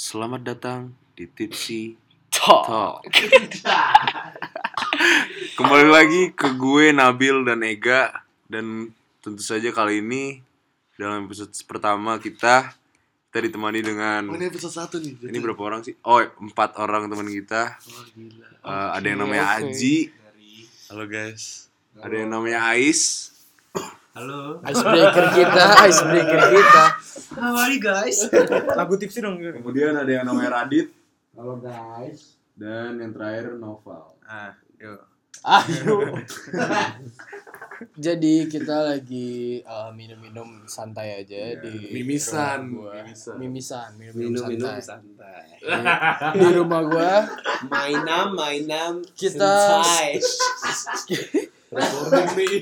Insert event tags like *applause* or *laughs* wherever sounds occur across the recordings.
Selamat datang di Tipsy Talk. Talk. *laughs* Kembali lagi ke gue Nabil dan Ega dan tentu saja kali ini dalam episode pertama kita kita ditemani dengan Oh, ini episode satu nih. ini berapa orang sih? Oh empat orang teman kita. Oh, gila. Eh, ada yang namanya oke. Aji, Halo guys. ada yang namanya Ais, Halo. Icebreaker kita, icebreaker kita. How are you guys? Lagu tipsy dong. kemudian ada yang namanya Radit Halo guys. dan yang terakhir Noval. Ah, yuk. Ayo. Jadi kita lagi uh, minum-minum santai aja Iya. di Mimisan, gua. mimisan. mimisan, minum-minum Minum-minum santai. santai. Di rumah gua Mainam, mainam. Kita- santai. Recording nih.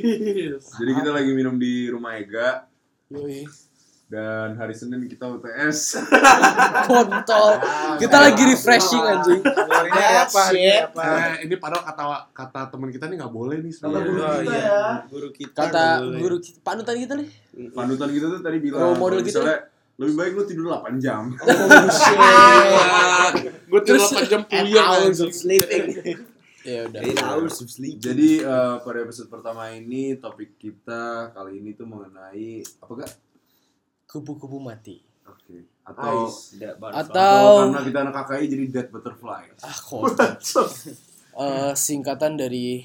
Jadi kita lagi minum di rumah Ega yoi, dan hari Senin kita UTS. kontol. *laughs* Kita lagi refreshing anjing. Hari ini That's apa? Hari ini shit. apa? Eh, ini padahal kata kata teman kita nih nggak boleh nih sebenarnya. guru kita ya. Guru kita. Kata guru kita, panutan kita nih. Panutan kita tuh tadi bilang Role model kita misalnya lebih baik lu tidur 8 jam. *laughs* Gue tidur Terus- 8 jam puyeng anjing. sleeping. Ya udah. Eight hours of sleep. Jadi eh, pada episode pertama ini topik kita kali ini tuh mengenai apa gak? Kupu-kupu mati. Oke. Atau Atau atau karena kita anak KKI jadi dead butterfly. ah *laughs* kontol. Eh, singkatan dari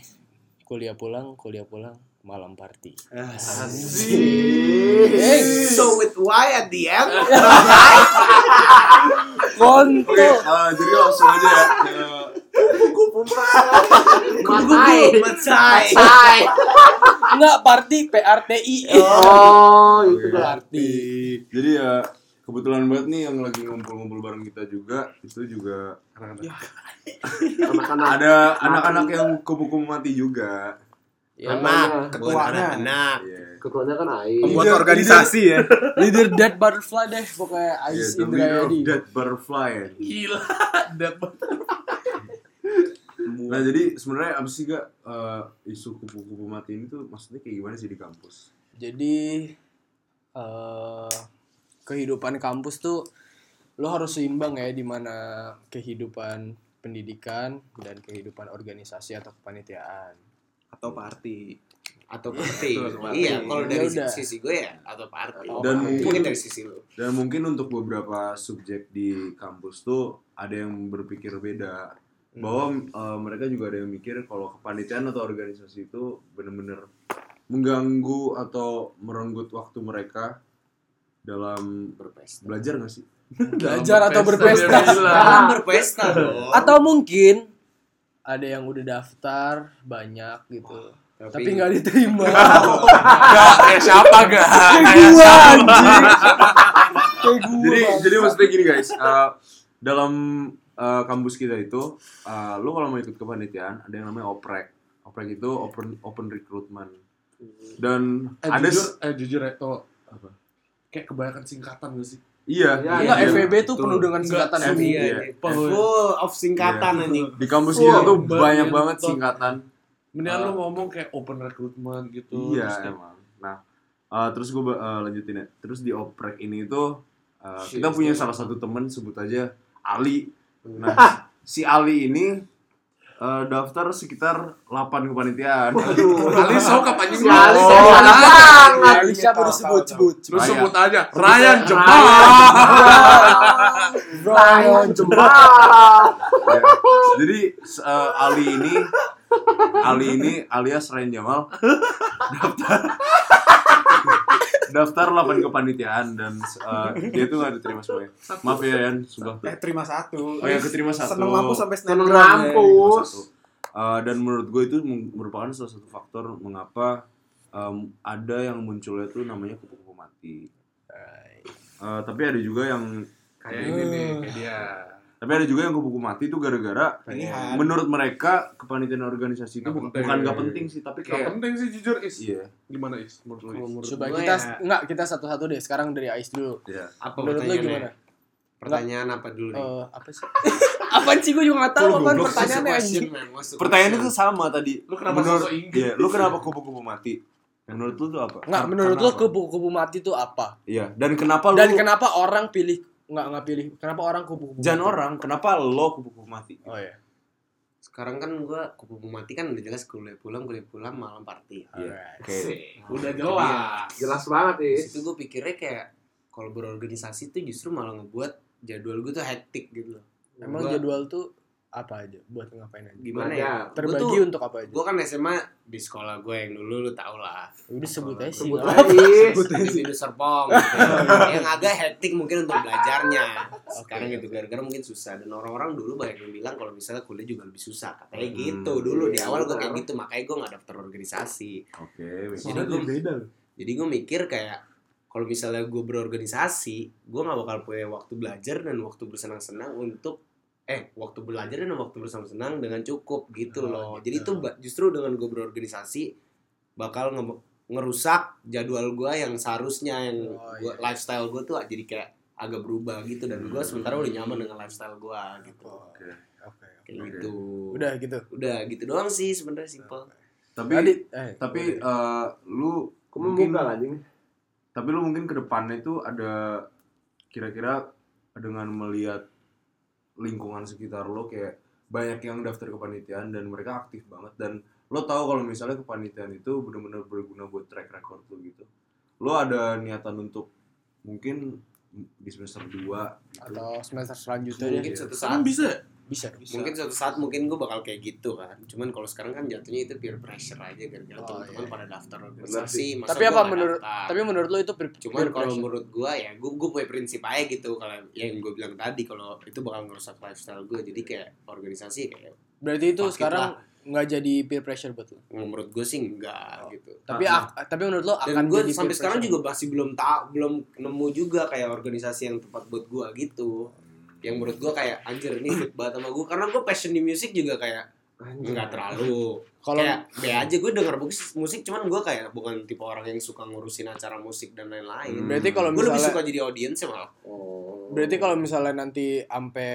kuliah pulang, kuliah pulang, malam party. So with Y at the end. *laughs* Kontol. eh, jadi langsung aja ya. Ke Matai. Matai. Enggak party I. Oh, itu party. Jadi ya kebetulan banget nih yang lagi ngumpul-ngumpul bareng kita juga itu juga Anak-anak. ada anak-anak yang kupu-kupu mati juga. Ya, Anak. Ketuanya. anak-anak. Iya. Ketuanya kan Ais. Pembuat Leader- organisasi ya. leader *laughs* dead butterfly deh pokoknya Iya, Ais leader of Indrayadi. dead butterfly. Gila. *laughs* Dead Nah jadi sebenarnya apa sih gak eh, isu kupu-kupu mati ini tuh maksudnya kayak gimana sih di kampus? Jadi eh kehidupan kampus tuh lo harus seimbang ya di mana kehidupan pendidikan dan kehidupan organisasi atau kepanitiaan. Atau party. Atau party. Atau party. Iya, kalau dari Ya udah. sisi gue ya atau party. Dan mungkin mungkin- dari sisi lu. Dan mungkin untuk beberapa subjek di kampus tuh ada yang berpikir beda bahwa eh, mereka juga ada yang mikir kalau kepanitiaan atau organisasi itu bener-bener mengganggu atau merenggut waktu mereka dalam Berpesta. belajar gak sih? Belajar atau berpesta. Jangan berpesta dong. Atau mungkin ada yang udah daftar banyak gitu. Tapi nggak diterima. *laughs* Gak, kayak siapa gak? Kayak gua anjing. Kayak gua. Jadi jadi maksudnya gini guys, eh, dalam eh, kampus kita itu, eh, lu kalau mau ikut kepanitiaan ada yang namanya oprek. Oprek itu open open recruitment. Dan Eh, ada jujur, eh jujur ya. Apa? Kayak kebanyakan singkatan gak sih? iya, Iya, Enggak, iya, FEB tuh penuh dengan singkatan ini. Iya. Iya, full of singkatan anjing. Di kampus kita tuh banyak banget singkatan. Mendingan Ah. lu ngomong kayak open recruitment gitu. Iya terus kayak- emang. Nah, eh, terus gue lanjutin ya. Terus di oprek ini tuh eh, Shit, kita punya salah satu temen sebut aja Ali. Nah, si Ali ini eh, daftar sekitar 8 kepanitiaan. *laughs* Ali sok apa anjing? Ali Oh, sok Ali. banget. Ali siapa udah sebut sebut. Terus Ryan. sebut aja Ryan Jemaah. Ryan Jembal. *laughs* Ya. Jadi eh, Ali ini Ali ini alias Ryan Jamal *laughs* daftar daftar 8 kepanitiaan dan eh, dia tuh gak diterima semuanya. Maaf ya Yan, sumpah. Eh terima satu. Oh ya keterima satu. Seneng mampus sampai Seneng mampus. Satu. Uh, dan menurut gue itu merupakan salah satu faktor mengapa um, ada yang munculnya tuh namanya kupu-kupu mati. Uh, tapi ada juga yang Kayak ini nih, kayak dia. Tapi ada juga yang kupu-kupu mati itu gara-gara Pilihan. menurut mereka kepanitiaan organisasi itu Nggak bukan penting. bukan nggak penting sih tapi Gak kayak penting sih jujur Is. iya Gimana Is? Menurut lu Is? Menurut Coba gue kita ya, enggak kita satu-satu deh. Sekarang dari Ais dulu. iya apa Menurut lu pertanyaannya? gimana? Pertanyaan apa dulu nih? Eh, apa sih? *laughs* Apaan sih gue juga gak tahu apaan pertanyaannya anjing. pertanyaan itu sama tadi Lu kenapa menurut sosok iya lu kenapa kupu-kupu mati menurut lu tuh apa Enggak, menurut lu Kenapa? kupu-kupu mati itu apa? iya dan kenapa lu Dan kenapa orang pilih nggak nggak pilih kenapa orang kupu-kupu Jangan mati? orang, kenapa lo kupu-kupu mati? oh ya Sekarang kan gua kupu-kupu mati kan udah jelas kuliah pulang, kuliah pulang malam party. Alright. Oke. Sih. Udah Itu jelas. Jelas banget, Di Is. situ gue pikirnya kayak kalau berorganisasi tuh justru malah ngebuat jadwal gue tuh hektik gitu loh. emang Gua- jadwal tuh apa aja buat ngapain aja Gimana ya? Terbagi tuh- untuk apa aja Gue kan SMA di sekolah gue yang dulu lu tau lah. udah sebut aja sih Sebut aja. Di Serpong. gitu. yang agak hektik mungkin untuk belajarnya. Sekarang gitu gara-gara mungkin susah dan orang-orang dulu banyak yang bilang kalau misalnya kuliah juga lebih susah. Katanya Hmm, gitu dulu di iya, awal gue kayak gitu makanya gue gak daftar organisasi. Oke. Jadi Soalnya gua- beda. Jadi gue mikir kayak kalau misalnya gue berorganisasi, gue nggak bakal punya waktu belajar dan waktu bersenang-senang untuk eh waktu belajar dan waktu bersenang-senang dengan cukup gitu Oh, loh. gitu. Jadi itu justru dengan gue berorganisasi bakal nge- ngerusak jadwal gue yang seharusnya yang Oh, gua, iya. lifestyle gue tuh jadi kayak agak berubah gitu dan gue sementara udah nyaman dengan lifestyle gue gitu. Oke. oke Kayak Oke. gitu. udah gitu Udah gitu doang sih sebenarnya simple. Tapi Tadi, eh, tapi eh, lu Kok mungkin membuka lah, Jing? tapi lu mungkin ke depannya itu ada kira-kira dengan melihat lingkungan sekitar lo kayak banyak yang daftar kepanitiaan dan mereka aktif banget dan lo tahu kalau misalnya kepanitiaan itu benar-benar berguna buat track record lo gitu lo ada niatan untuk mungkin di semester 2 gitu atau semester selanjutnya Mungkin deh. suatu Sekarang saat bisa. Bisa bisa. Mungkin suatu saat mungkin gue bakal kayak gitu kan. Cuman kalau sekarang kan jatuhnya itu peer pressure aja gara-gara Oh, teman-teman iya. pada daftar organisasi masa Tapi apa menurut- daftar? tapi menurut lo itu peer- cuman kalau menurut gue ya gue gue punya prinsip aja gitu kalau yang gue bilang tadi kalau itu bakal ngerusak lifestyle gue jadi kayak organisasi kayak berarti itu sekarang lah. nggak jadi peer pressure buat lo? Menurut gue sih enggak Oh. gitu. Tapi ak- tapi menurut lo akan gue sampai sekarang juga masih belum tahu belum nemu juga kayak organisasi yang tepat buat gue gitu yang menurut gue kayak anjir ini fit banget sama gue karena gue passion di musik juga kayak nggak terlalu kalau kayak be aja gue denger musik, cuman gue kayak bukan tipe orang yang suka ngurusin acara musik dan lain-lain Hmm. berarti kalau gue lebih misalnya suka jadi audiens ya malah Oh. berarti kalau misalnya nanti sampai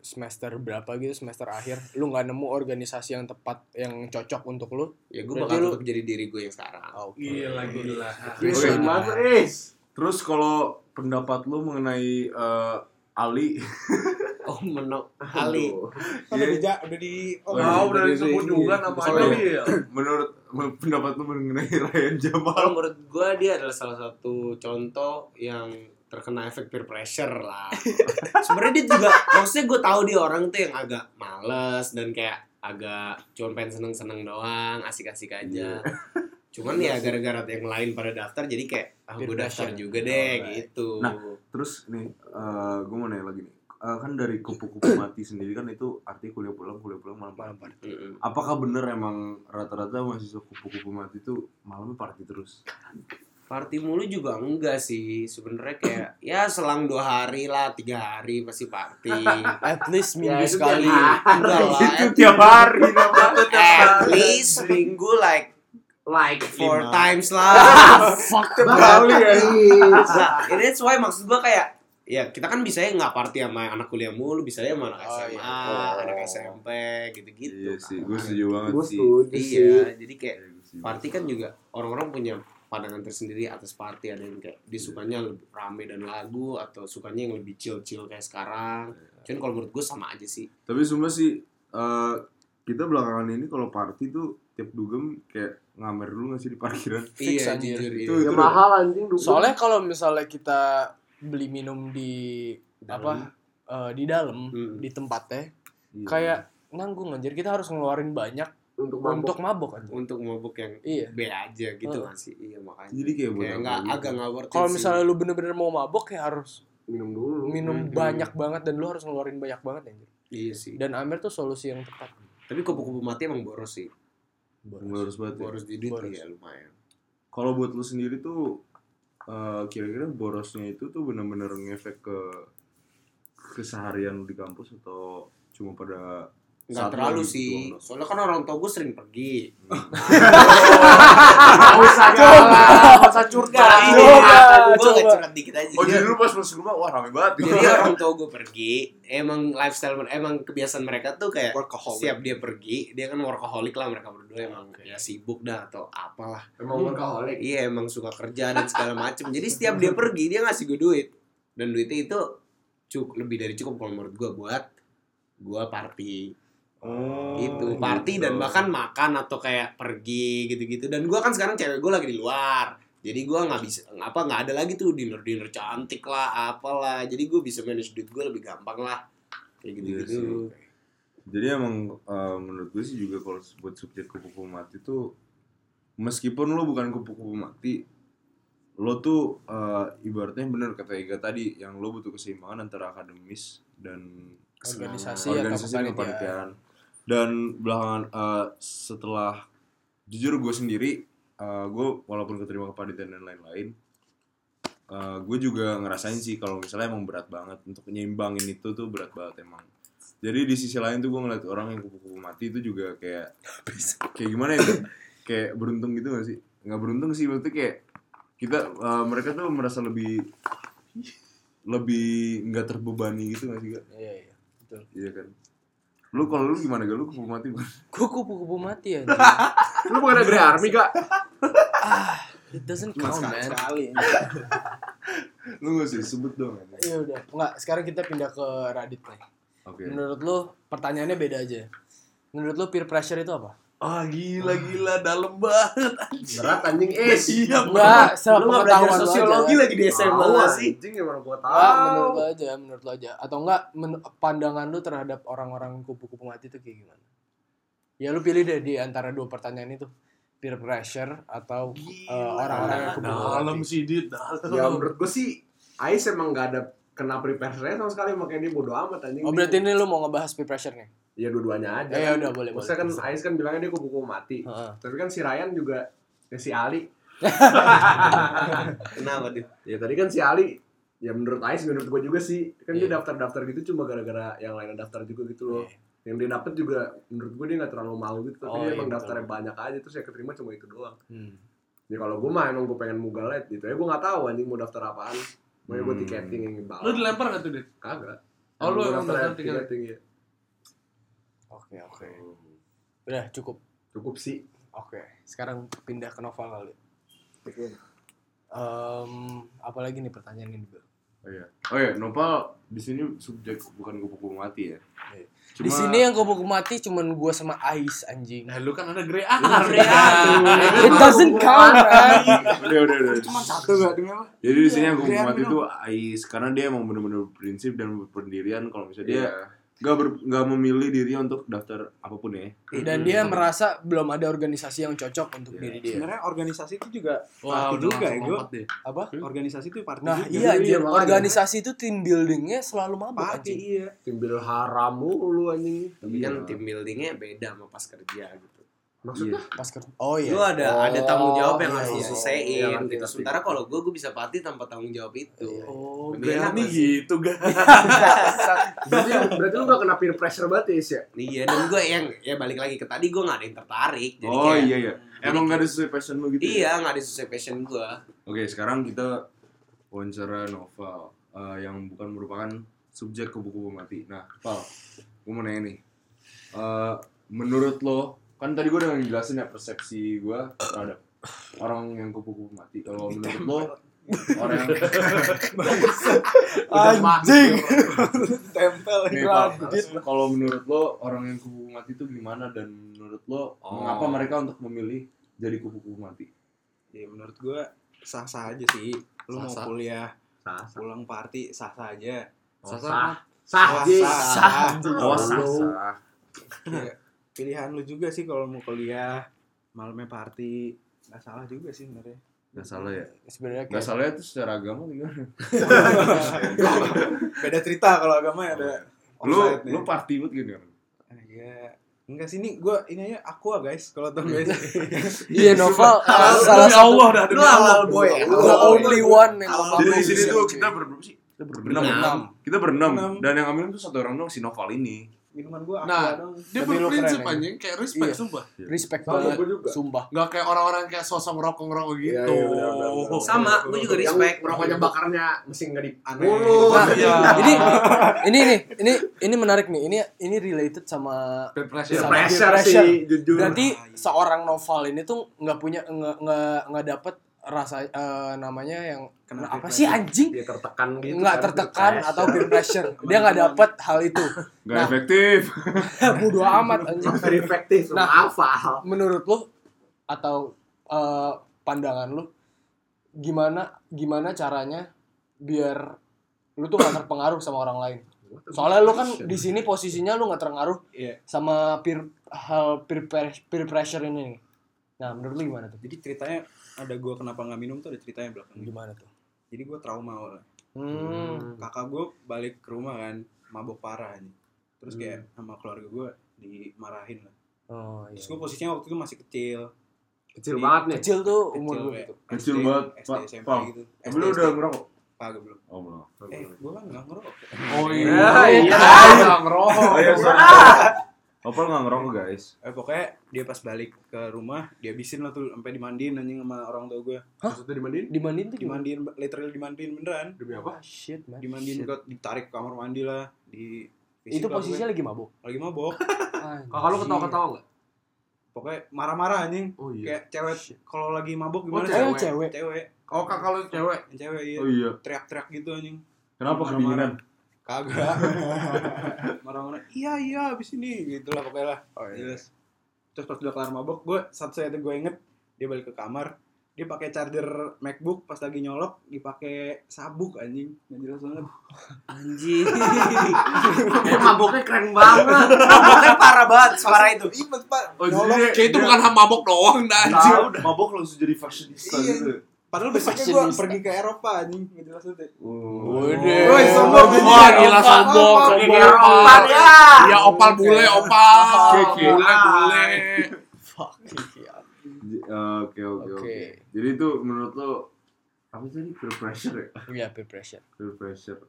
semester berapa gitu semester akhir lu nggak nemu organisasi yang tepat yang cocok untuk lu ya gue bakal lu- tetap jadi diri gue yang sekarang oke Gila, gila. Yes, Oke. iya. banget, Is. terus kalau pendapat lu mengenai eh, Ali. Oh menok Ali. Kan udah di udah di oh, Ah, udah disebut juga iya. namanya Iya. *laughs* menurut pendapat lu mengenai Ryan Jamal. Kalau menurut gue dia adalah salah satu contoh yang terkena efek peer pressure lah. *laughs* Sebenarnya dia juga maksudnya gue tahu dia orang tuh yang agak males dan kayak agak cuma pengen seneng-seneng doang asik-asik aja cuman ya gara-gara yang lain pada daftar jadi kayak ah gue daftar juga deh Alright. gitu. Nah, terus nih gue mau nanya lagi nih. Eh, kan dari kupu-kupu *clears throat* mati sendiri kan itu arti kuliah pulang kuliah pulang malam Malam party. Apakah bener emang rata-rata mahasiswa kupu-kupu mati itu malamnya party terus? Party mulu juga enggak sih. Sebenarnya kayak *clears throat* ya selang dua hari lah tiga hari pasti party. *laughs* At least minggu Ya, itu sekali. tiap enggak lah itu *laughs* tiap hari at least minggu like Like four Lima. times lah fuck Kali ya. nah, and that's why maksud gua kayak ya kita kan bisa nggak party sama anak kuliah mulu bisa ya sama anak Oh, SMA iya. anak SMP gitu-gitu Iya sih, kan. gue setuju banget Gue sih. iya jadi kayak Iya, gua party kan juga orang-orang punya pandangan tersendiri atas party ada yang kayak disukanya lebih rame dan lagu atau sukanya yang lebih chill-chill kayak sekarang cuman kalau menurut gue sama aja sih Tapi semua sih eh, kita belakangan ini kalau party tuh tiap dugem kayak ngamer dulu gak sih di parkiran? Fix, iya anjir. Itu- iya. Ya mahal anjing dulu. soalnya kalau misalnya kita beli minum di Dalam. apa eh, di dalam Hmm. di tempatnya Iya. kayak nanggung anjir kita harus ngeluarin banyak untuk mabok. untuk mabok anjir untuk mabuk yang Iya. B aja gitu kan sih iya makanya Jadi kayak kayak nggak gitu? agak nggak worth kalau misalnya lu bener-bener mau mabok ya harus minum dulu. minum Hmm. banyak banget dan lu harus ngeluarin banyak banget anjir iya sih dan Amer tuh solusi yang tepat tapi kupu-kupu mati emang boros sih Boros banget ya. boros di duit Boros. ya lumayan Kalau buat lu sendiri tuh eh, kira-kira borosnya itu tuh benar-benar ngefek ke keseharian lu di kampus atau cuma pada nggak saat terlalu sih gitu doang? soalnya kan orang tua gue sering pergi *laughs* Gak usah galah, gak usah curcol. Enggak, Coba, gue coba. gak curhat dikit aja Oh Jadi- lu pas masuk rumah wah rame banget. jadi orang tua gue pergi emang lifestyle emang kebiasaan mereka tuh kayak Workaholic. siap dia pergi dia kan workaholic lah mereka berdua emang ya sibuk dah atau apalah Emang workaholic. iya emang suka kerja dan segala macem jadi setiap dia pergi dia ngasih gue duit dan duitnya itu cukup lebih dari cukup kalau menurut gue buat gue party Oh, gitu. party dan bahkan makan atau kayak pergi gitu-gitu. Dan gua kan sekarang cewek gue lagi di luar. Jadi gua nggak bisa apa nggak ada lagi tuh dinner dinner cantik lah apalah. Jadi gue bisa manage duit gue lebih gampang lah. Kayak gitu gitu sih. Jadi emang eh, menurut gue sih juga kalau buat subjek kupu-kupu mati tuh meskipun lo bukan kupu-kupu mati, lo tuh eh, ibaratnya bener kata Ega tadi yang lo butuh keseimbangan antara akademis dan Organisasi atau organisasi dan kepanitiaan. Dan belakangan eh, setelah jujur gue sendiri, eh, gue walaupun keterima kepanitiaan dan lain-lain, eh, gue juga ngerasain sih kalau misalnya emang berat banget untuk nyimbangin itu tuh berat banget emang. Jadi di sisi lain tuh gue ngeliat orang yang kupu-kupu mati itu juga kayak *laughs* kayak gimana ya? kayak beruntung gitu gak sih? Nggak beruntung sih, berarti kayak kita eh, mereka tuh merasa lebih lebih nggak terbebani gitu gak sih gak? Iya, iya. Betul. Iya kan? Lu kalau lu gimana gak? Lu kupu mati bukan? Gue kupu-kupu mati ya. *laughs* Lu bukan dari army kak? It doesn't count, man. sekali. Lu gak sih sebut dong. Ya udah, enggak. Sekarang kita pindah ke Radit nih. Oke. Menurut lu pertanyaannya beda aja. Menurut lu peer pressure itu apa? Ah gila gila dalam banget. Berat anjing es. Iya. Enggak, sepengetahuan lu sosiologi aja. lagi di SMA Tahu nggak sih anjing emang gua Enggak, menurut tahu. lu aja, menurut lu aja. Atau enggak men- pandangan lu terhadap orang-orang kupu-kupu mati itu kayak gimana? Ya lu pilih deh di antara dua pertanyaan itu. Peer pressure atau eh, orang-orang yang kupu-kupu dalam mati. sih dit dalam. Ya menurut gua sih Ais emang gak ada kena prepare sama sekali makanya dia bodo amat anjing. Oh berarti ini lu mau ngebahas peer pressure nih? Ya dua-duanya aja. Ya kan. udah, boleh, Maksudnya kan. Ais kan bilangnya dia kupu-kupu mati. Tapi kan si Ryan juga ya si Ali. *laughs* kenapa tuh Ya tadi kan si Ali ya menurut Ais menurut gua juga sih kan dia Iya. daftar-daftar gitu cuma gara-gara yang lain daftar juga gitu loh. Iya. Yang dia dapet juga menurut gua dia nggak terlalu mau gitu tapi Oh, dia iya, emang daftarnya banyak aja terus yang keterima cuma itu doang. Hmm. Ya kalau gua mah emang gua pengen mugalet gitu ya gua nggak tahu anjing mau daftar apaan. Mau gua Hmm. tiketing yang bawah. Lu dilempar gak tuh dit? Kagak. Oh, lu emang daftar tiketing ya. Oke oke. Udah cukup. Cukup sih. Oke. Sekarang pindah ke novel kali. Em, apalagi nih pertanyaan ini Bel? Oh iya. Oh iya, Nopal di sini subjek bukan kupu-kupu mati ya. Iya. Cuma, Di sini yang kupu-kupu mati cuman gua sama Ais anjing. Eh lu kan ada Grey It doesn't count, right? udah udah udah. Cuma satu gak apa? Jadi di sini yang kupu Grey mati itu Ais karena dia emang bener-bener prinsip dan pendirian kalau misalnya dia Iya. Nggak ber, nggak memilih diri untuk daftar apa pun ya. Dan dia merasa belum ada organisasi yang cocok untuk Iya. diri dia. Sebenarnya organisasi itu juga Wah, party juga ya, deh. Apa? Organisasi itu party Nah juga. iya Iya, anjir, makanya. organisasi itu tim buildingnya selalu mabuk party anjing. iya. Timbil haram mulu anjing. tapi Iya. kan tim buildingnya beda sama pas kerja gitu Maksudnya? Pas kerja. Oh iya. lu ada ada tanggung jawab yang iya, harus iya, iya. selesaiin Iya, ngerti, gitu sementara kalau gue gue bisa party tanpa tanggung jawab itu Oh, gak sih? gitu guys. Berarti *laughs* berarti lu gak kena peer pressure banget ya, Is, ya? iya dan gue yang ya balik lagi ke tadi gue nggak ada yang tertarik jadi oh kayak, iya iya. Emang nggak ada sesuai passion lu gitu. ya? iya nggak ada sesuai passion gue Oke, sekarang kita wawancara novel eh, yang bukan merupakan subjek kupu-kupu mati. Nah, Val, gue mau nanya nih. Eh, menurut lo, kan tadi gue udah ngejelasin ya persepsi gue terhadap orang yang kupu-kupu mati. Kalau menurut lo, orang yang Anjing. Tempel kalau menurut lo orang yang kupu-kupu mati itu gimana dan menurut lo Oh. mengapa mereka untuk memilih jadi kupu-kupu mati? Ya menurut gua sah-sah aja sih. Lu mau kuliah, Sah, pulang party sah-sah aja. sah. Sah-sah. Sah, Ji. Sah. Oh, sah-sah. Ya, pilihan lu juga sih kalau mau kuliah malamnya party nggak salah juga sih sebenarnya. Gak salah ya? Sebenarnya Gak kayak salah itu secara agama gimana? *laughs* Beda cerita kalau agama ya ada Lu, lu party banget gitu kan? Ah, Iya. Enggak sini gua ini aja aqua guys kalau tau guys. *laughs* Iya novel *laughs* salah satu Allah dah demi Lu halal Allah. boy ya? the only one yang Halal. Jadi di sini sini, tuh kita berberapa sih? Kita berenam. Kita berenam. Enam. Dan yang ambil tuh satu orang doang si Noval ini. Minuman gua aqua Nah, dong. Dia berprinsip anjing, kayak respect, Iya. sumpah. respect Sama banget gua juga. sumpah Gak kayak orang-orang kayak sosok ngerokok-ngerokok Iya, gitu. iya, benar, benar, benar. sama gue juga Yang respect rokoknya bakarnya mesti nggak di Aneh. mulut. Nah, Iya. *laughs* ini ini nih ini ini menarik nih ini ini related sama Peer pressure. Sama pressure pressure. sih, jujur. berarti seorang novel ini tuh nggak punya nggak nggak nggak dapet rasa eh, namanya yang Kena apa peer sih anjing Dia tertekan gitu. nggak kan, tertekan pressure. atau peer pressure *laughs* dia nggak dapet hal itu *laughs* Gak Nah. efektif. *laughs* bodo amat anjing effective. Nah. Hafal. menurut lu atau eh, pandangan lu gimana gimana caranya biar lu tuh gak terpengaruh sama orang lain soalnya lu kan di sini posisinya lu nggak terpengaruh Iya. sama peer hal peer, peer pressure ini nih. nah menurut lu gimana tuh Jadi ceritanya ada gue kenapa nggak minum tuh ada ceritanya belakang. gimana tuh Jadi gue trauma awalnya. hmm. Kakak gue balik ke rumah kan mabok parah nih. Terus kayak sama keluarga gue dimarahin lah. oh iya Terus gue posisinya waktu itu masih kecil. Kecil Di- banget nih. kecil tuh umur Kecil gitu Kecil SD, banget, SD, Pak. SMP Pal. gitu. Tapi lu udah ngerokok? Kagak belum. Oh belum. Eh, gue kan nggak ngerokok. Oh *laughs* Ya, iya. iya. Nggak ngerokok. *laughs* Oh. Opal nggak ngerokok guys. Eh, pokoknya dia pas balik ke rumah dihabisin lah tuh sampai dimandiin anjing sama orang tua gue. Maksudnya dimandiin? dimandiin tuh gimana Dimandiin literally dimandiin beneran. Demi apa? oh, shit man Dimandiin Shit. ke ditarik ke kamar mandi lah, di itu posisinya lagi mabuk lagi mabok. *laughs* Kakak lu ketawa-ketawa enggak? Pokoknya marah-marah anjing. Oh iya. Kayak cewek kalau lagi mabok Oh, gimana cewek sih? cewek Cewek. Oh kakak lu cewek. Cewek iya. Oh iya. Teriak-teriak gitu anjing. Kenapa kedinginan? Kagak. *laughs* Marah-marah. Iya iya abis ini gitu lah pokoknya lah. oh Jelas. Terus pas udah kelar mabok, gue satu saya gue inget dia balik ke kamar, dia pakai charger MacBook pas lagi nyolok dipakai sabuk anjing, nggak jelas banget. *laughs* Anjing. *laughs* Eh, maboknya keren banget. Maboknya parah banget suara itu. Iya pas pak. Oh nyolok. jadi Kayak itu bukan ham mabok doang, dah anjing. Mabok langsung jadi fashionista Iya. gitu. Padahal besoknya gue pergi ke Eropa anjing, nggak jelas banget. Oh. Waduh. Woi, sombong Wah gila sombong. opal, Kayak opal, opal. opal, ya. Ya opal bule opal. Bule bule. fuck iya. Eh, Oke oke Oke. Jadi itu menurut lo apa sih tadi peer pressure ya? Iya peer pressure Peer pressure.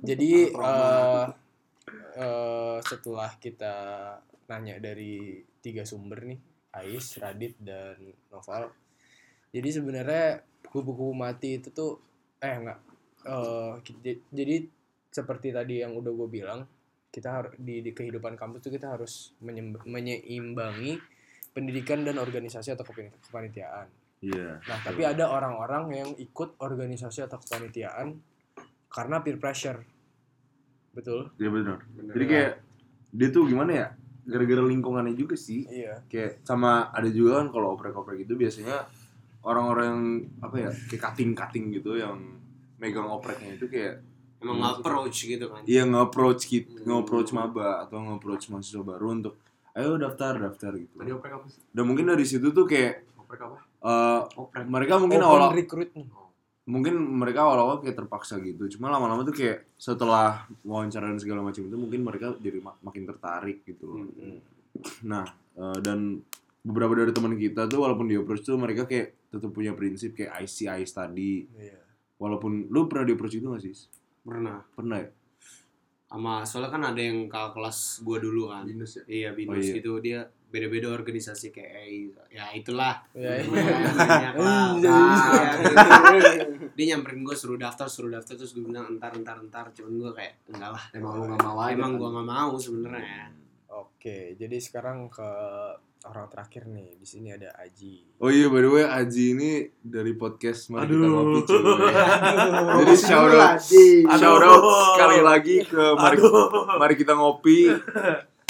Jadi eh eh, setelah kita nanya dari tiga sumber nih, Ais, Radit, dan Noval. Jadi sebenarnya kubu-kubu mati itu tuh eh enggak. eh, ki- jadi seperti tadi yang udah gue bilang, kita harus di, di kehidupan kampus tuh kita harus menyeimbangi pendidikan dan organisasi atau kepani- kepanitiaan. Iya. Nah, tapi ada orang-orang yang ikut organisasi atau kepanitiaan karena peer pressure. Betul? Iya benar. Jadi kayak dia tuh gimana ya? Gara-gara lingkungannya juga sih. Iya. Kayak sama ada juga kan kalau oprek-oprek itu biasanya orang-orang yang apa ya kayak cutting-cutting gitu yang megang opreknya itu kayak Emang approach gitu kan. Iya nge-approach gitu, Hmm. nge-approach maba atau nge-approach mahasiswa baru untuk ayo daftar daftar gitu. Tadi oprek apa sih? Dan mungkin dari situ tuh kayak Oprek apa? eh, Oprek. mereka mungkin Open awal recruitment. mungkin mereka awal-awal kayak terpaksa gitu. Cuma lama-lama tuh kayak setelah wawancara dan segala macam itu mungkin mereka jadi mak- makin tertarik gitu. loh. Nah, eh, dan beberapa dari teman kita tuh walaupun di approach tuh mereka kayak tetap punya prinsip kayak IC IC tadi. Iya. Walaupun lu pernah di approach itu gak sih? Pernah. Pernah ya? Sama soalnya kan ada yang kakak kelas gua dulu kan. Binus ya. Iya, binus Oh, iya. gitu dia beda-beda organisasi kayak eh, ya itulah. Iya, iya. Ya, *laughs* banyak lah. Iya, Ah, gitu. Dia nyamperin gue suruh daftar, suruh daftar terus gue bilang entar entar entar cuman gue kayak enggak lah. Emang lu gak mau aja. Emang kan? gue nggak mau sebenarnya. Oke, jadi sekarang ke orang terakhir nih. Di sini ada Aji. Oh iya by the way Aji ini dari podcast Mari Kita Aduh. Ngopi cuy. *laughs* Jadi shout out shout out sekali lagi ke Mari Mari Kita Ngopi. *laughs*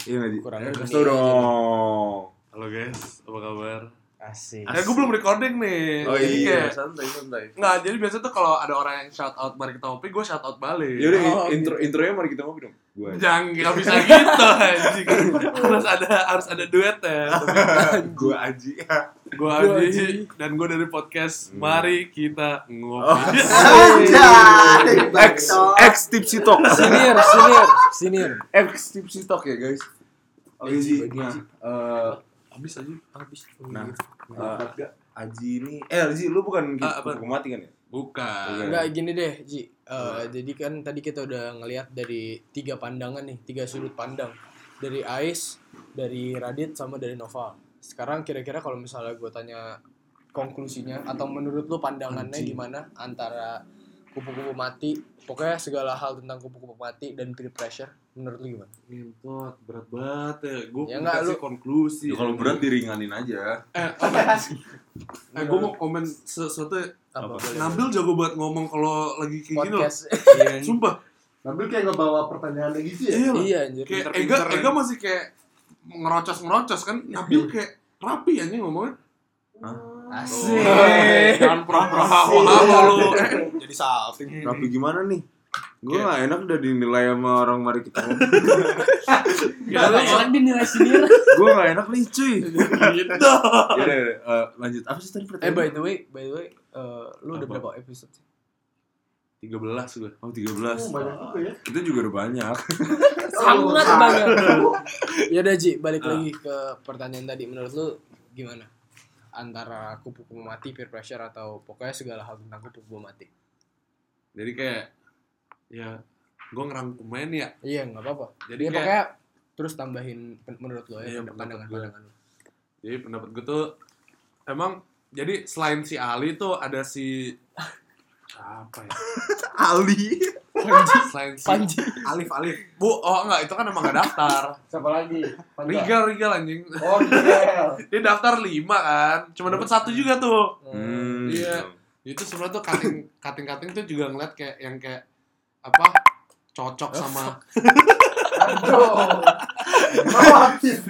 Iya nggak Ji? Kurang Kasih dong. Halo guys, apa kabar? Asik. Eh gue belum recording nih. Oh Jadi iya, kayak santai santai. Nggak, jadi biasa tuh kalau ada orang yang shout out mari kita ngopi, gue shout out balik. Yaudah Oh, intro intronya Mari Kita Ngopi dong. Gua. Jangan nggak bisa gitu anjing. harus ada harus ada duet ya. Gua Aji. Gue Gua Aji Aji. dan gue dari podcast Hmm. Mari kita ngopi. Oh. *laughs* Anjay, X X Tipsy Talk. Senior, senior, senior. X Tipsy Talk ya guys. Oke Nah, Aji. eh, Habis aja. Habis. Nah, eh, Aji ini eh Aji lu bukan apa? hukum mati kan ya? Bukan. Enggak gini deh, Ji. Eh, jadi kan tadi kita udah ngelihat dari tiga pandangan nih, tiga sudut pandang. Dari Ais, dari Radit sama dari Nova. Sekarang kira-kira kalau misalnya gue tanya konklusinya atau menurut lu pandangannya Anjing. gimana antara kupu-kupu mati pokoknya segala hal tentang kupu-kupu mati dan peer pressure menurut lu gimana Ngentot, berat banget ya. Gue Ya ya nggak, kasih lu- konklusi. Ya, kalau berat diringanin aja. Eh, apa? eh gue mau komen sesuatu ya. apa. Nabil jago banget ngomong kalau lagi kayak gini loh. Sumpah. Nabil kayak ngebawa pertanyaannya gitu ya. Iya iya anjir Kayak Ega, Ega masih kayak ngerocos-ngerocos kan. Nabil kayak rapi aja ngomongnya. asik Jangan pura-pura lu. Eh, Jadi salting. Rapi gimana nih? Gue gak enak udah dinilai sama orang mari kita ngomong. *laughs* Gak enak dinilai sendiri Gue gak enak nih cuy. *laughs* Gitu. Ya udah, eh, lanjut. Apa sih tadi eh pertanyaan? by the way by the way eh, lu udah Apa? berapa episode sih 13 gue. Oh 13. Oh, banyak juga ya. Itu juga udah banyak. *laughs* sangat Ah. banget ya udah Ji balik lagi ke pertanyaan tadi menurut lu gimana antara kupu-kupu mati peer pressure atau pokoknya segala hal tentang kupu-kupu mati Jadi kayak ya gue ngerangkumin ya. iya nggak apa-apa Jadi ya kayak pokoknya terus tambahin menurut lo Iya, ya pendapat pandangan-pandangan lu Jadi pendapat gue tuh emang jadi selain si Ali tuh ada si *laughs* apa ya? *laughs* Ali. Selain si Panji Alif Alif. Bu, oh enggak itu kan emang gak daftar. Siapa lagi? Panca. Rigal, Rigal anjing. Oh, Miguel. *laughs* Dia daftar 5 kan. Cuma dapat satu juga tuh. Hmm. Iya. Itu sebenarnya tuh cutting cutting cutting tuh juga ngeliat kayak yang kayak apa cocok sama kan.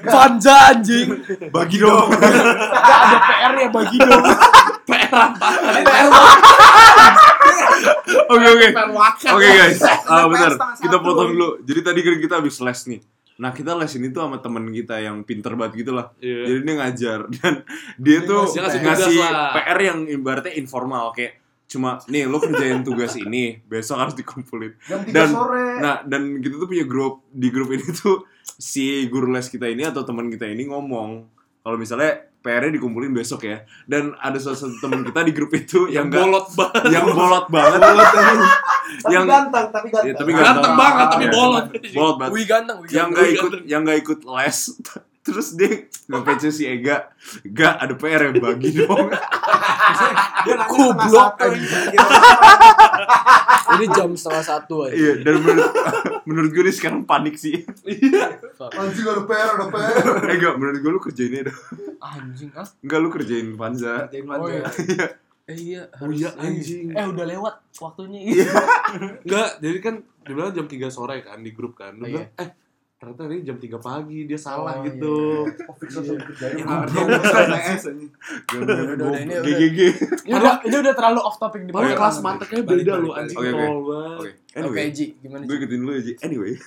Panja anjing Bagi dong. ada PR ya bagi dong PR apa? Oke oke. Oke guys, ah Setengah benar. Kita potong dulu. Jadi tadi kan kita habis les nih. Nah kita les ini tuh sama temen kita yang pinter banget gitu lah. Iya. Jadi dia ngajar dan dia tuh ngasih- ngasih. PR yang ibaratnya informal kayak cuma nih lo kerjain tugas ini besok harus dikumpulin. Jam 3 Dan sore. nah dan kita tuh punya grup di grup ini tuh si guru les kita ini atau teman kita ini ngomong kalau misalnya PR-nya dikumpulin besok ya. Dan ada salah satu teman kita di grup itu yang yang enggak bolot banget. yang bolot banget tapi yang ganteng, tapi ganteng. Ya, tapi Ganteng ganteng. banget tapi Iya. bolot. bolot banget wih ganteng wih yang ganteng. nggak Wih, ikut ganteng. yang nggak ikut les terus dia nge si Ega gak ada PR yang bagi dong. *laughs* Dia Goblok, ini jam setengah satu aja iya dan menurut *laughs* menurut gue dia sekarang panik sih. Fuck. Anjing ada PR, ada PR. eh enggak menurut gue lu kerjain aja dah anjing ah. Enggak lu kerjain Panza. Kerjain oh iya. Manja. eh iya Oh iya anjing. eh udah lewat waktunya. *laughs* Enggak, jadi kan dia bilang jam 3 sore kan di grup kan. Oh, bilang, eh ternyata ini jam 3 pagi dia salah Oh, gitu. Oh, fix langsung kerjain. PNS, anjing. udah, udah, ini udah. GGG ini udah ini udah terlalu off topic di Padahal kelas manteknya Balik, beda balik, lu balik. anjing Oke, oke. tol banget. oke Oke anyway Ji, gimana gue ikutin dulu ya Ji anyway *laughs*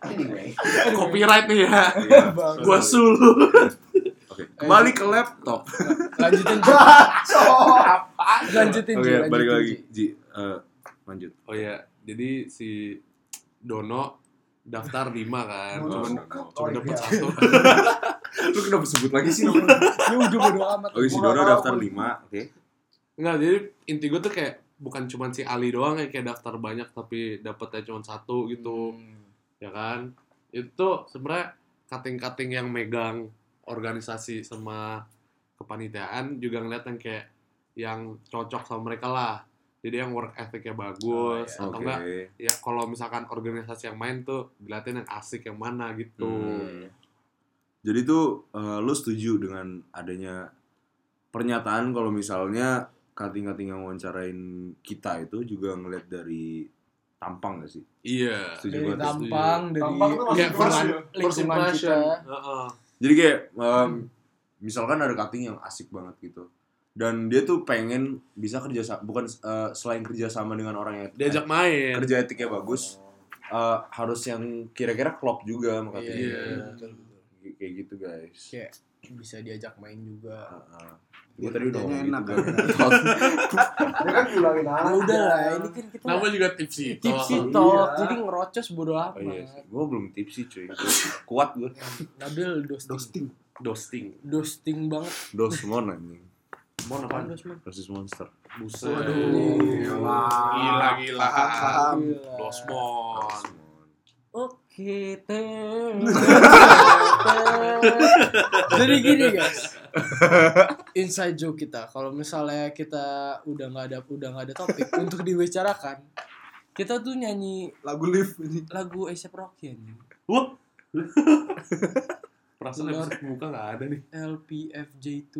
Anyway. *laughs* Copyright nih ya. Iya, *laughs* Gua sulu. oke kembali ke laptop Lanjutin Ji. Lanjutin oke Ji. balik lanjutin, lagi Ji. Eh, lanjut Oh iya, jadi si Dono daftar 5 kan. Dono Cuman suka. cuma Oh, dapet iya. satu. *laughs* lu kenapa sebut lagi sih *laughs* namanya Ya udah bodo amat. oke si Gua nggak Dono tahu, daftar 5 oke Enggak, jadi inti gue tuh kayak bukan cuma si Ali doang yang kayak daftar banyak tapi dapetnya cuma satu gitu. Hmm. ya kan itu sebenarnya cutting-cutting yang megang organisasi sama kepanitiaan juga ngeliat yang kayak yang cocok sama mereka lah jadi yang work ethicnya bagus Oh, atau oke enggak ya kalau misalkan organisasi yang main tuh diliatin yang asik yang mana gitu Hmm. Jadi tuh eh, lu setuju dengan adanya pernyataan kalau misalnya kating-kating yang wawancarain kita itu juga ngeliat dari tampang gak sih? iya Setuju Dari banget. tampang, dari Tampang tuh first, first impression kita. Heeh. Jadi kayak em, misalkan ada cutting yang asik banget gitu. Dan dia tuh pengen bisa kerja sa- bukan eh, selain kerja sama dengan orang yang diajak main kerja etiknya bagus, eh, harus yang kira-kira klop juga sama cutting. Iya. betul, betul. Kayak gitu guys. Kayak bisa diajak main juga. Gue tadi udah ngomong gitu enak, kan. dia kan bilangin aja. Ya udah lah, ini kan kita nama juga tipsy tipsy Iya. talk, jadi ngerocos bodo Oh amat. iya sih. Gue belum tipsy cuy. Gua kuat gue. Nabil dosting. Dosting. dosting Dosting banget. Dosmon anjing. Apaan apa? Dosis monster. buset Waduh. gila gila Paham. Gila. Dosmon Oke, teh. Jadi gini guys, inside joke kita kalau misalnya kita udah nggak ada udah nggak ada topik untuk dibicarakan kita tuh nyanyi Lagu live ini. lagu ASAP Rocky anjing. Wah. Perasaan episode muka nggak ada nih. LPFJ2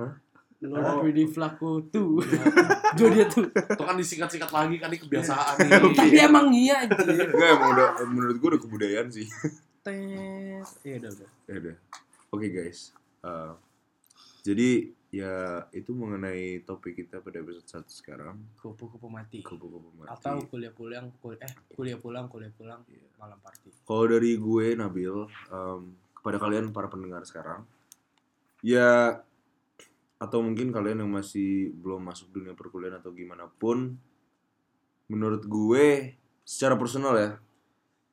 Hah? Lord Pretty Flaco 2 Jodia *laughs* tuh Itu kan disingkat-singkat lagi kan ini kebiasaan *laughs* Tapi nih. emang iya anjir Enggak emang udah menurut gue udah kebudayaan sih. Tes Iya udah udah ya udah. Oke guys. Eh, jadi ya itu mengenai topik kita pada episode 1 sekarang. Kupu-kupu mati Kupu-kupu mati. Atau kuliah pulang kul eh kuliah pulang kuliah pulang Iya. malam party Kalau dari gue Nabil em, kepada kalian para pendengar sekarang, ya atau mungkin kalian yang masih belum masuk dunia perkuliahan atau gimana pun, menurut gue secara personal ya,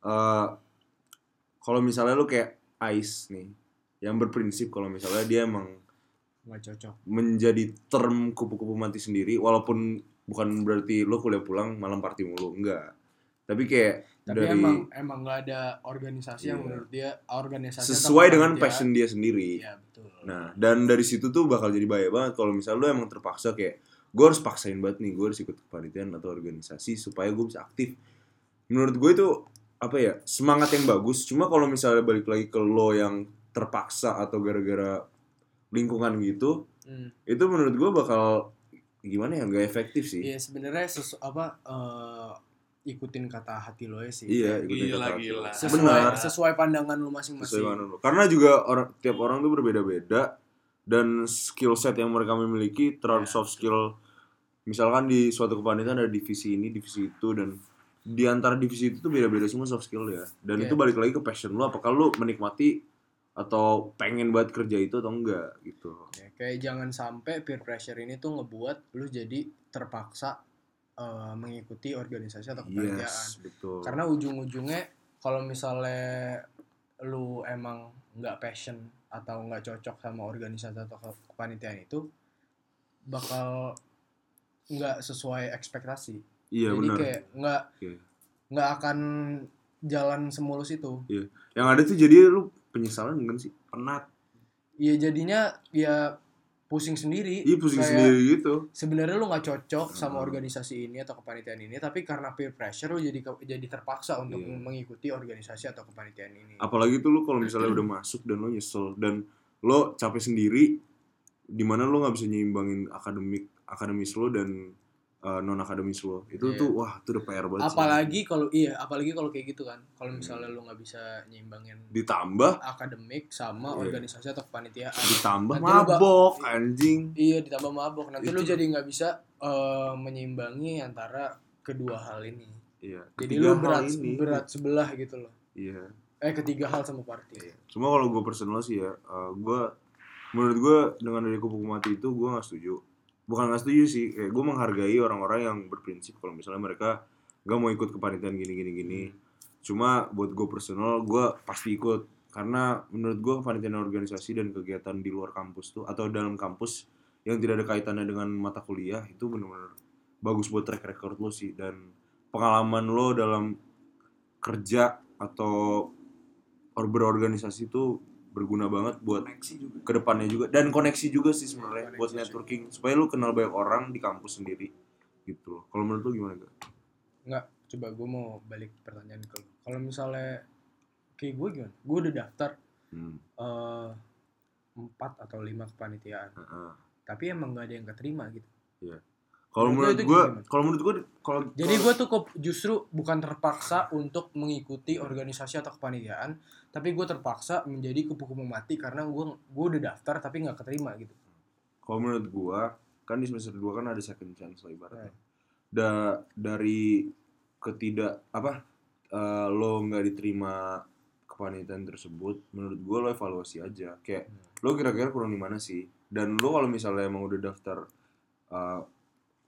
eh, kalau misalnya lu kayak Ice nih, yang berprinsip kalau misalnya dia emang nggak cocok menjadi term kupu-kupu mati sendiri, walaupun bukan berarti lo kuliah pulang malam party mulu, enggak. Tapi kayak tapi dari emang emang nggak ada organisasi yang Iya. menurut dia organisasi sesuai dengan kepanitiaan- passion dia sendiri. Iya betul. Nah, dan dari situ tuh bakal jadi bahaya banget kalau misalnya lu emang terpaksa kayak gue harus paksain banget nih gue harus ikut kepanitiaan atau organisasi supaya gue bisa aktif. Menurut gue itu apa ya semangat yang bagus. Cuma kalau misalnya balik lagi ke lo yang terpaksa atau gara-gara lingkungan gitu, Hmm. itu menurut gue bakal gimana ya nggak efektif sih. Iya sebenarnya sesu apa eh, ikutin kata hati lo ya sih. Iya, ikutin Gila, kata hati lo. gila. Sesuai Benar. sesuai pandangan lo masing-masing. Karena juga orang tiap orang tuh berbeda-beda dan skill set yang mereka miliki terhadap Ya, soft skill misalkan di suatu kepanitiaan ada divisi ini, divisi itu dan di antara divisi itu tuh beda-beda semua soft skill ya. Dan Oke. itu balik lagi ke passion lo apakah lo menikmati atau pengen banget kerja itu atau enggak gitu. Ya, kayak jangan sampai peer pressure ini tuh ngebuat lu jadi terpaksa eh, mengikuti organisasi atau kepanitiaan. Yes, betul. Karena ujung-ujungnya kalau misalnya lu emang nggak passion atau nggak cocok sama organisasi atau ke- kepanitiaan itu bakal nggak sesuai ekspektasi. iya Jadi benar. kayak nggak nggak akan jalan semulus itu. Yang ada tuh jadi lu penyesalan kan sih? Penat. Iya jadinya ya pusing sendiri. Iya pusing Kayak sendiri gitu. Sebenarnya lu nggak cocok sama Hmm. organisasi ini atau kepanitiaan ini, tapi karena peer pressure lu jadi jadi terpaksa untuk Iya. mengikuti organisasi atau kepanitiaan ini. apalagi tuh lu kalau misalnya udah masuk dan lo nyesel dan lo capek sendiri di mana lo nggak bisa nyimbangin akademik akademis lo dan non akademis lo itu Iya. tuh wah itu udah PR banget apalagi kalau iya apalagi kalau kayak gitu kan. Kalau misalnya lu nggak bisa nyimbangin ditambah? akademik sama Iya. organisasi atau kepanitiaan. Ditambah Nanti ba- mabok anjing. Iya ditambah mabok. Nanti Itu. jadi nggak bisa eh, menyimbangi antara kedua hal ini. Iya jadi hal berat ini. berat sebelah gitu loh. Iya. Eh ketiga hal sama party cuma kalau gue personal sih ya gue menurut gue dengan dari kupu mati itu gue nggak setuju bukan nggak setuju sih. Kayak gue menghargai orang-orang yang berprinsip kalau misalnya mereka gak mau ikut kepanitiaan gini gini gini. Cuma buat gue personal gue pasti ikut. Karena menurut gue kepanitiaan organisasi dan kegiatan di luar kampus tuh atau dalam kampus yang tidak ada kaitannya dengan mata kuliah itu benar-benar bagus buat track record lo sih. Dan pengalaman lo dalam kerja atau or berorganisasi itu berguna banget buat juga. ke depannya juga. Dan koneksi juga sih sebenarnya Koneksi buat networking. Supaya lu kenal banyak orang di kampus sendiri gitu loh. Kalau menurut lu gimana gak? nggak coba gue mau balik pertanyaan ke lu. Kalau misalnya kayak gue gimana? Gue udah daftar Hmm, eh, empat atau lima kepanitiaan. Heeh. tapi emang nggak ada yang keterima gitu kalau Menurut gimana? kalau menurut gua kalau Jadi gue tuh kok justru bukan terpaksa untuk mengikuti organisasi atau kepanitiaan, tapi gue terpaksa menjadi kupu-kupu mati karena gue gue udah daftar tapi nggak keterima gitu. kalau menurut gua kan di semester 2 kan ada second chance lah ibaratnya. Right. Da, dari ketidak apa eh, lo nggak diterima kepanitiaan tersebut, menurut gua lo evaluasi aja. Kayak lo kira-kira kurang di mana sih? Dan lo kalau misalnya emang udah daftar eh,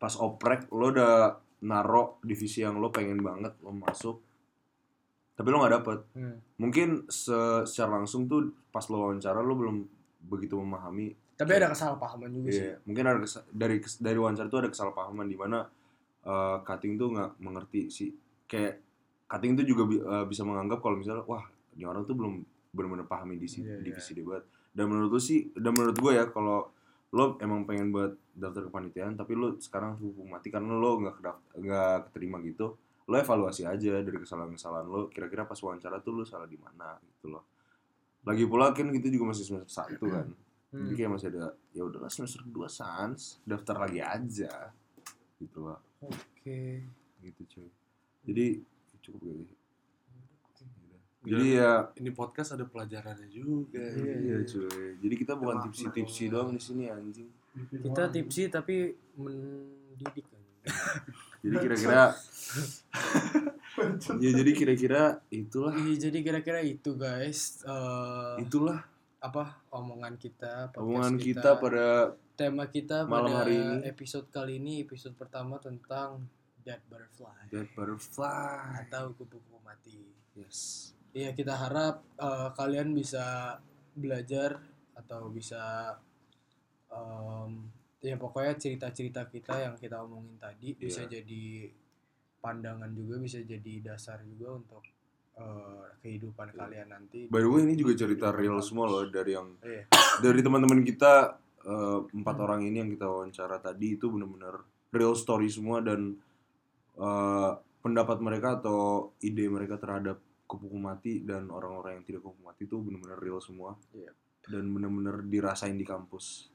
pas oprek lo udah naro divisi yang lo pengen banget lo masuk, tapi lo nggak dapet. Hmm. Mungkin se- secara langsung tuh pas lo wawancara lo belum begitu memahami Tapi ada kesalahpahaman juga sih. Iya, mungkin ada kes- dari kes- dari wawancara tuh ada kesalahpahaman di mana eh, cutting tuh nggak mengerti sih. Kayak cutting tuh juga bi- eh, bisa menganggap kalau misalnya wah, ini orang tuh belum benar-benar pahami di Iya, iya. divisi debat. dan menurut lu sih dan menurut gue ya kalau lo emang pengen buat daftar kepanitiaan tapi lo sekarang hukum mati karena lo nggak nggak keterima gitu lo evaluasi aja dari kesalahan-kesalahan lo kira-kira pas wawancara tuh lo salah di mana gitu loh. Lagi pula kan gitu juga masih semester satu kan jadi kayak masih ada ya udahlah semester 2 sans daftar lagi aja gitu loh. Oke. gitu cuy. Jadi cukup sih jadi ya Ini podcast ada pelajarannya juga. iya cuy. Jadi kita bukan tipsi-tipsi doang di sini anjing. Kita tipsi tapi mendidik kan. *laughs* jadi kira-kira ya jadi kira-kira itulah. Iya, jadi kira-kira itu guys. Eh, itulah. apa? Omongan kita, podcast omongan kita. pada tema kita malam pada hari ini. episode kali ini episode pertama tentang dead butterfly. Dead Butterfly. Atau kupu-kupu mati. yes Iya kita harap eh, kalian bisa belajar atau bisa em, ya pokoknya cerita-cerita kita yang kita omongin tadi bisa Iya. jadi pandangan juga bisa jadi dasar juga untuk eh, kehidupan kalian nanti. by the way ini juga cerita real semua loh dari yang Iya. dari teman-teman kita eh, empat orang ini yang kita wawancara tadi itu benar-benar real story semua dan eh, pendapat mereka atau ide mereka terhadap kupu mati dan orang-orang yang tidak kupu mati itu benar-benar real semua. Iya. dan benar-benar dirasain di kampus.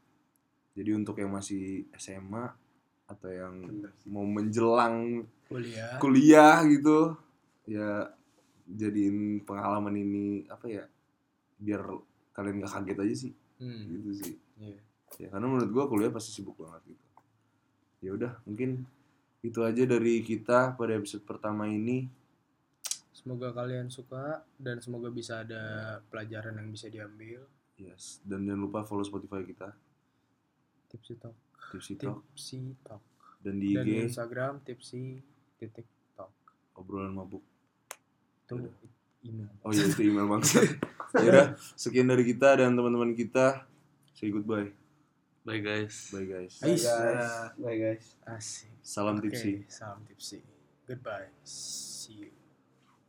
Jadi untuk yang masih SMA atau yang mau menjelang kuliah. kuliah gitu ya jadiin pengalaman ini apa ya biar kalian gak kaget aja sih. Hmm, gitu sih. Iya. ya karena menurut gua kuliah pasti sibuk banget gitu. Ya udah mungkin itu aja dari kita pada episode pertama ini Semoga kalian suka dan semoga bisa ada pelajaran yang bisa diambil. yes dan jangan lupa follow Spotify kita Tipsy Talk. Tipsy Talk Tipsy Talk. dan di Dan IG Instagram tipsy titik talk. obrolan mabuk Itu email. oh iya itu email bangsa *laughs* ya udah sekian dari kita dan teman-teman kita say goodbye Bye guys. bye guys Ais. Bye guys. Asik. salam Oke, tipsy salam tipsy. Goodbye. See you.